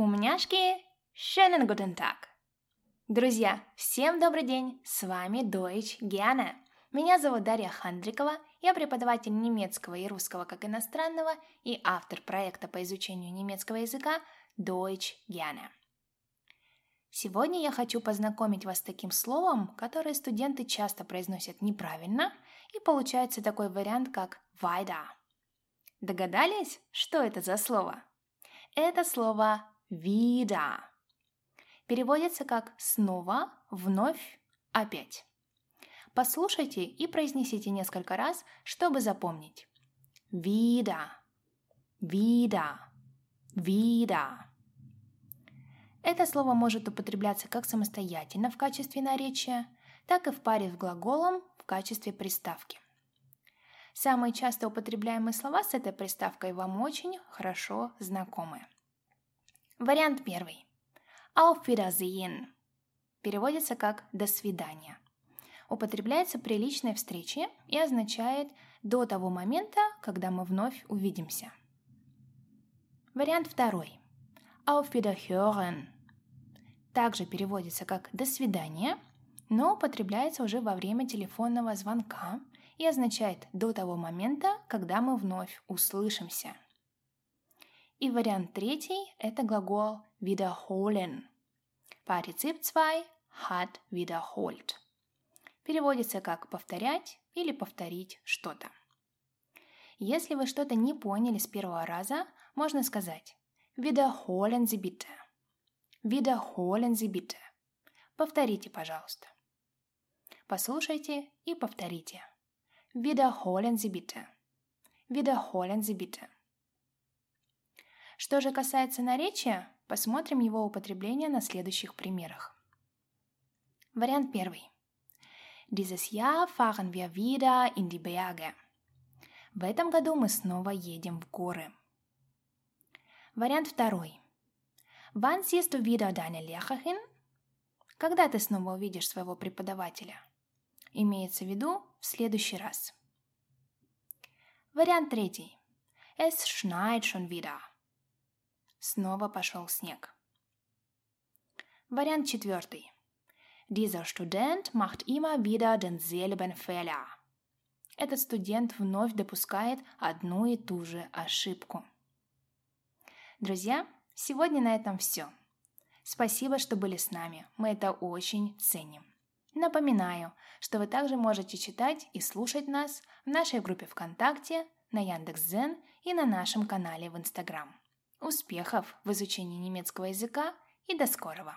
Умняшки, schönen guten Tag! Друзья, всем добрый день! С вами Deutsch Gerne. Меня зовут Дарья Хандрикова, я преподаватель немецкого и русского как иностранного и автор проекта по изучению немецкого языка Deutsch Gerne. Сегодня я хочу познакомить вас с таким словом, которое студенты часто произносят неправильно, и получается такой вариант, как weiter. Догадались, что это за слово? Это слово wieder. Переводится как «снова», «вновь», «опять». Послушайте и произнесите несколько раз, чтобы запомнить. Wieder, wieder, wieder. Это слово может употребляться как самостоятельно в качестве наречия, так и в паре с глаголом в качестве приставки. Самые часто употребляемые слова с этой приставкой вам очень хорошо знакомы. Вариант первый. Auf Wiedersehen. Переводится как «до свидания». Употребляется при личной встрече и означает «до того момента, когда мы вновь увидимся». Вариант второй. Auf Wiederhören. Также переводится как «до свидания», но употребляется уже во время телефонного звонка и означает «до того момента, когда мы вновь услышимся». И вариант третий – это глагол wiederholen. Partizip 2 hat wiederholt. Переводится как «повторять» или «повторить что-то». Если вы что-то не поняли с первого раза, можно сказать «Wiederholen Sie bitte». «Wiederholen Sie bitte». Повторите, пожалуйста. Послушайте и повторите. «Wiederholen Sie bitte». «Wiederholen Sie bitte». Что же касается наречия, посмотрим его употребление на следующих примерах. Вариант первый. Dieses Jahr fahren wir wieder in die Berge. В этом году мы снова едем в горы. Вариант второй. Wann siehst du wieder deine Lehrerin? Когда ты снова увидишь своего преподавателя? Имеется в виду в следующий раз. Вариант третий. Es schneit schon wieder. Снова пошел снег. Вариант четвертый. Dieser Student macht immer wieder denselben Fehler. Этот студент вновь допускает одну и ту же ошибку. Друзья, сегодня на этом все. Спасибо, что были с нами. Мы это очень ценим. Напоминаю, что вы также можете читать и слушать нас в нашей группе ВКонтакте, на Яндекс.Дзен и на нашем канале в Инстаграм. Успехов в изучении немецкого языка и до скорого!